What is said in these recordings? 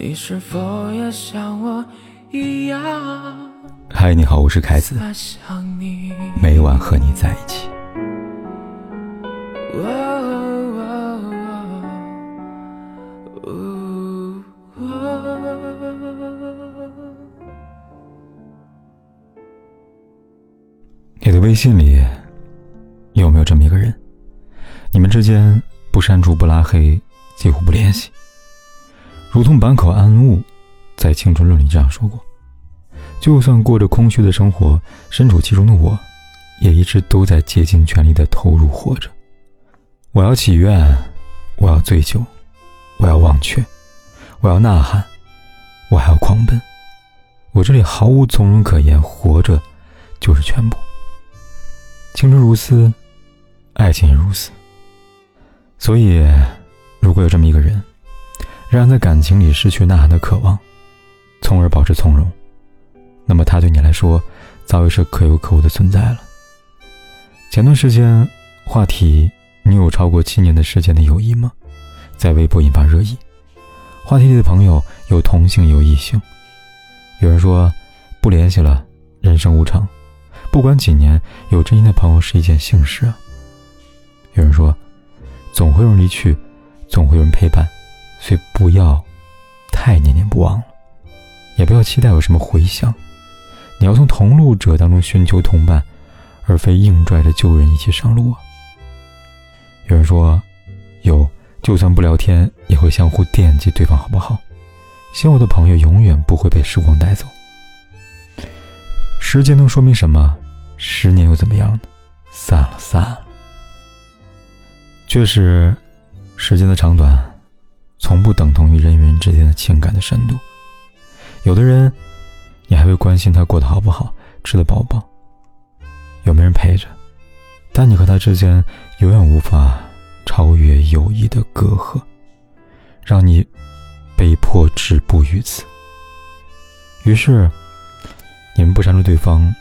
你是否也像我一样？嗨，你好，我是凯子。每晚和你在一起。你的微信里有没有这么一个人？你们之间不删除不拉黑，几乎不联系，如同坂口安吾在《青春论》里这样说过：“就算过着空虚的生活，身处其中的我，也一直都在竭尽全力的投入活着。我要祈愿，我要醉酒，我要忘却，我要呐喊，我还要狂奔。我这里毫无从容可言，活着就是全部。青春如斯，爱情也如此。”所以，如果有这么一个人，让在感情里失去呐喊的渴望，从而保持从容，那么他对你来说，早已是可有可无的存在了。前段时间，话题“你有超过七年的时间的友谊吗？”在微博引发热议。话题里的朋友有同性，有异性。有人说，不联系了，人生无常，不管几年，有真心的朋友是一件幸事啊。有人说。总会有人离去，总会有人陪伴，所以不要太念念不忘了，也不要期待有什么回响。你要从同路者当中寻求同伴，而非硬拽着旧人一起上路啊。有人说，有就算不聊天，也会相互惦记对方好不好。希望我的朋友永远不会被时光带走。时间能说明什么？十年又怎么样呢？散了，散了。确实，时间的长短，从不等同于人与人之间的情感的深度。有的人，你还会关心他过得好不好，吃得饱不饱，有没人陪着，但你和他之间永远无法超越友谊的隔阂，让你被迫止步于此。于是，你们不删除对方，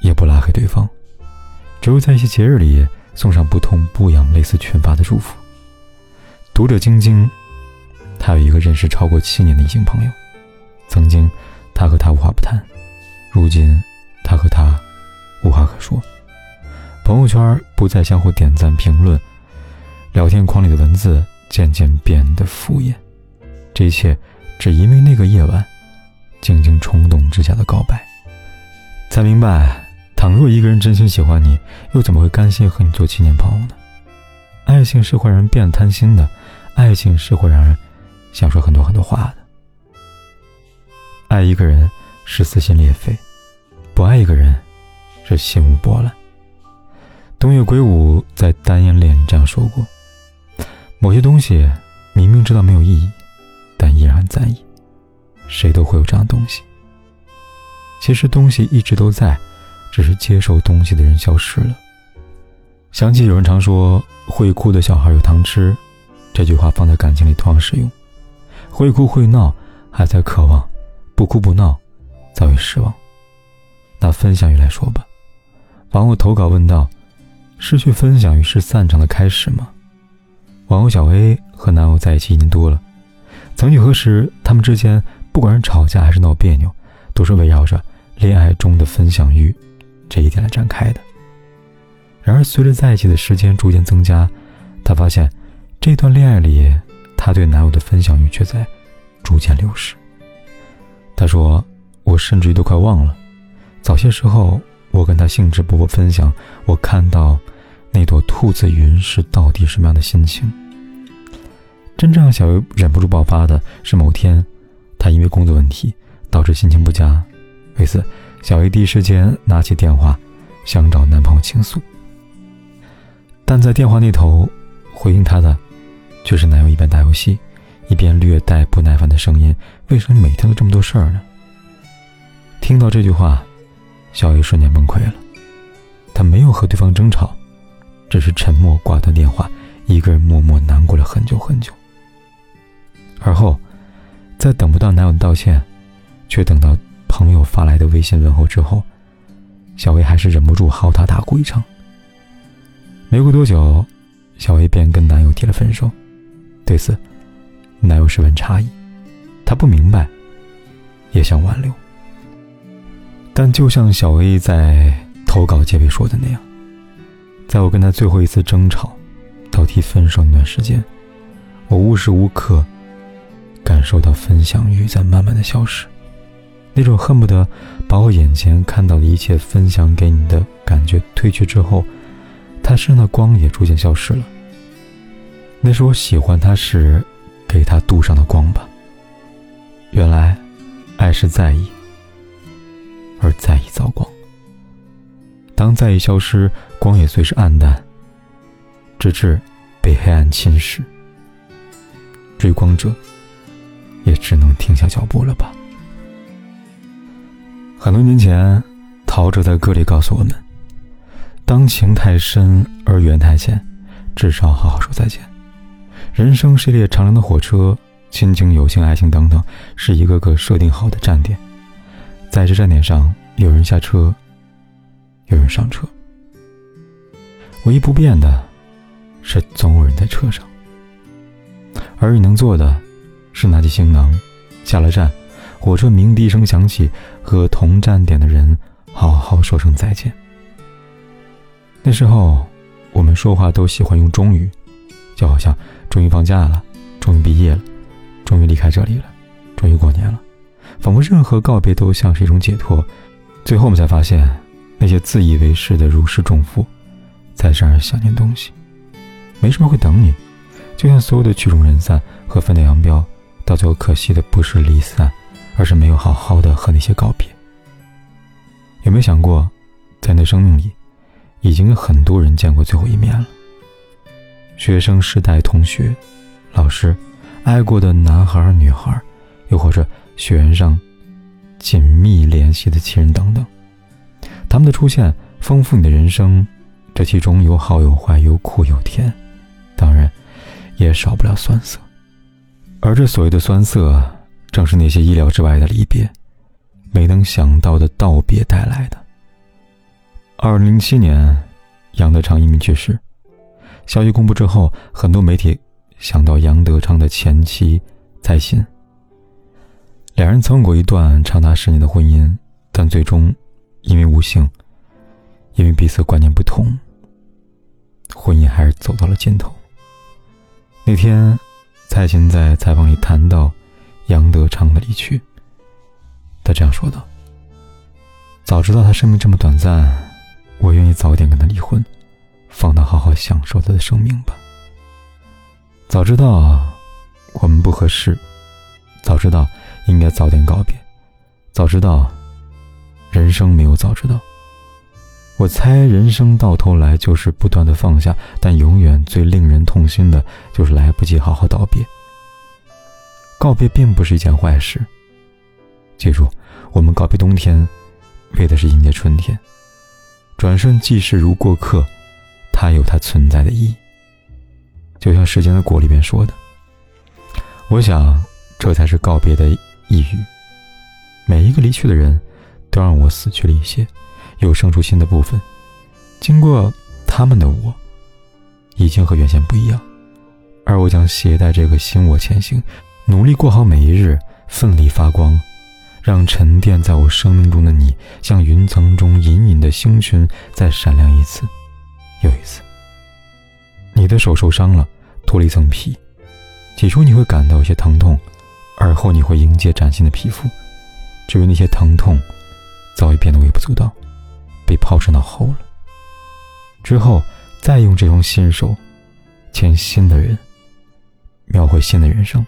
也不拉黑对方，只有在一些节日里。送上不痛不痒、类似群发的祝福。读者晶晶，他有一个认识超过七年的异性朋友，曾经他和她无话不谈，如今他和她无话可说。朋友圈不再相互点赞评论，聊天框里的文字渐渐变得敷衍。这一切只因为那个夜晚，静静冲动之下的告白，才明白。倘若一个人真心喜欢你，又怎么会甘心和你做七年朋友呢？爱情是会让人变贪心的，爱情是会让人想说很多很多话的。爱一个人是撕心裂肺，不爱一个人是心无波澜。东野圭吾在《单眼恋》里这样说过：“某些东西明明知道没有意义，但依然在意。谁都会有这样东西。其实东西一直都在。”只是接受东西的人消失了。想起有人常说“会哭的小孩有糖吃”，这句话放在感情里同样适用。会哭会闹还在渴望，不哭不闹早已失望。拿分享欲来说吧，网友投稿问道：“失去分享欲是散场的开始吗？”网友小 A 和男友在一起一年多了，曾几何时，他们之间不管是吵架还是闹别扭，都是围绕着恋爱中的分享欲。这一点来展开的。然而，随着在一起的时间逐渐增加，他发现，这段恋爱里，她对男友的分享欲却在逐渐流失。她说：“我甚至于都快忘了，早些时候我跟她兴致勃勃分享我看到那朵兔子云是到底什么样的心情。”真正让小 A 忍不住爆发的是某天，她因为工作问题导致心情不佳，为此。小 A 第一时间拿起电话，想找男朋友倾诉，但在电话那头回应她的，却是男友一边打游戏，一边略带不耐烦的声音：“为什么每天都这么多事儿呢？”听到这句话，小 A 瞬间崩溃了。她没有和对方争吵，只是沉默挂断电话，一个人默默难过了很久很久。而后，在等不到男友的道歉，却等到。朋友发来的微信问候之后，小薇还是忍不住嚎啕大哭一场。没过多久，小薇便跟男友提了分手。对此，男友十分诧异，他不明白，也想挽留。但就像小 A 在投稿结尾说的那样，在我跟他最后一次争吵，到提分手那段时间，我无时无刻感受到分享欲在慢慢的消失，那种恨不得把我眼前看到的一切分享给你的感觉褪去之后，他身上的光也逐渐消失了。那是我喜欢他时给他镀上的光吧。原来，爱是在意。而在意造光。当在意消失，光也随之暗淡，直至被黑暗侵蚀。追光者也只能停下脚步了吧。很多年前，陶喆在歌里告诉我们：“当情太深而缘太浅，至少好好说再见。”人生是一列长长的火车，亲情、友情、爱情等等，是一个个设定好的站点。在这站点上，有人下车，有人上车。唯一不变的，是总有人在车上。而你能做的，是拿起行囊，下了站，火车鸣笛声响起，和同站点的人好好说声再见。那时候，我们说话都喜欢用“终于”，就好像终于放假了，终于毕业了，终于离开这里了，终于过年了。仿佛任何告别都像是一种解脱，最后我们才发现，那些自以为是的如释重负，才是让人想念东西。没什么会等你，就像所有的曲终人散和分道扬镳，到最后可惜的不是离散，而是没有好好的和那些告别。有没有想过，在你的生命里，已经有很多人见过最后一面了？学生时代同学、老师、爱过的男孩女孩，又或者……血缘上紧密联系的亲人等等，他们的出现丰富你的人生，这其中有好有坏，有苦有甜，当然也少不了酸涩。而这所谓的酸涩，正是那些意料之外的离别，没能想到的道别带来的。二零零七年，杨德昌因病去世，消息公布之后，很多媒体想到杨德昌的前妻蔡琴。两人曾有过一段长达十年的婚姻，但最终因为无幸，因为彼此观念不同，婚姻还是走到了尽头。那天，蔡琴在采访里谈到杨德昌的离去，他这样说道：“早知道他生命这么短暂，我愿意早点跟他离婚，放他好好享受他的生命吧。早知道我们不合适，早知道。”应该早点告别，早知道，人生没有早知道。我猜人生到头来就是不断的放下，但永远最令人痛心的就是来不及好好道别。告别并不是一件坏事。记住，我们告别冬天，为的是迎接春天。转瞬即逝如过客，它有它存在的意义。就像《时间的果》里边说的，我想这才是告别的。意义，每一个离去的人，都让我死去了一些，又生出新的部分。经过他们的我，已经和原先不一样，而我将携带这个新我前行，努力过好每一日，奋力发光，让沉淀在我生命中的你，像云层中隐隐的星群，再闪亮一次，又一次。你的手受伤了，脱了一层皮，起初你会感到有些疼痛。而后你会迎接崭新的皮肤，至于那些疼痛，早已变得微不足道，被抛之脑后了。之后再用这双新手，牵新的人，描绘新的人生。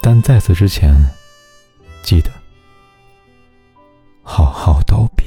但在此之前，记得好好道别。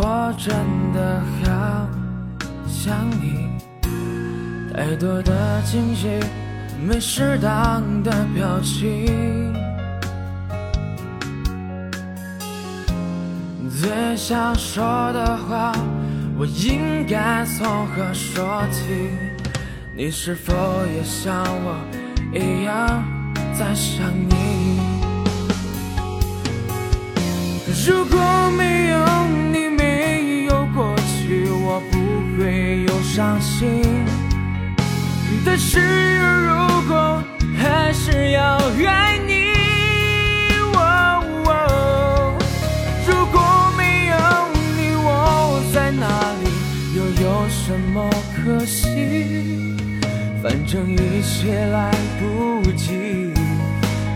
我真的好。想你，太多的惊喜，没适当的表情。最想说的话，我应该从何说起？你是否也像我一样在想你？如果没伤心。但是如果还是要爱你，如果没有你，我在哪里，又有什么可惜？反正一切来不及，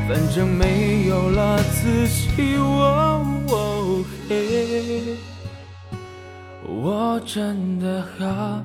反正没有了自己。哦嘿，我真的好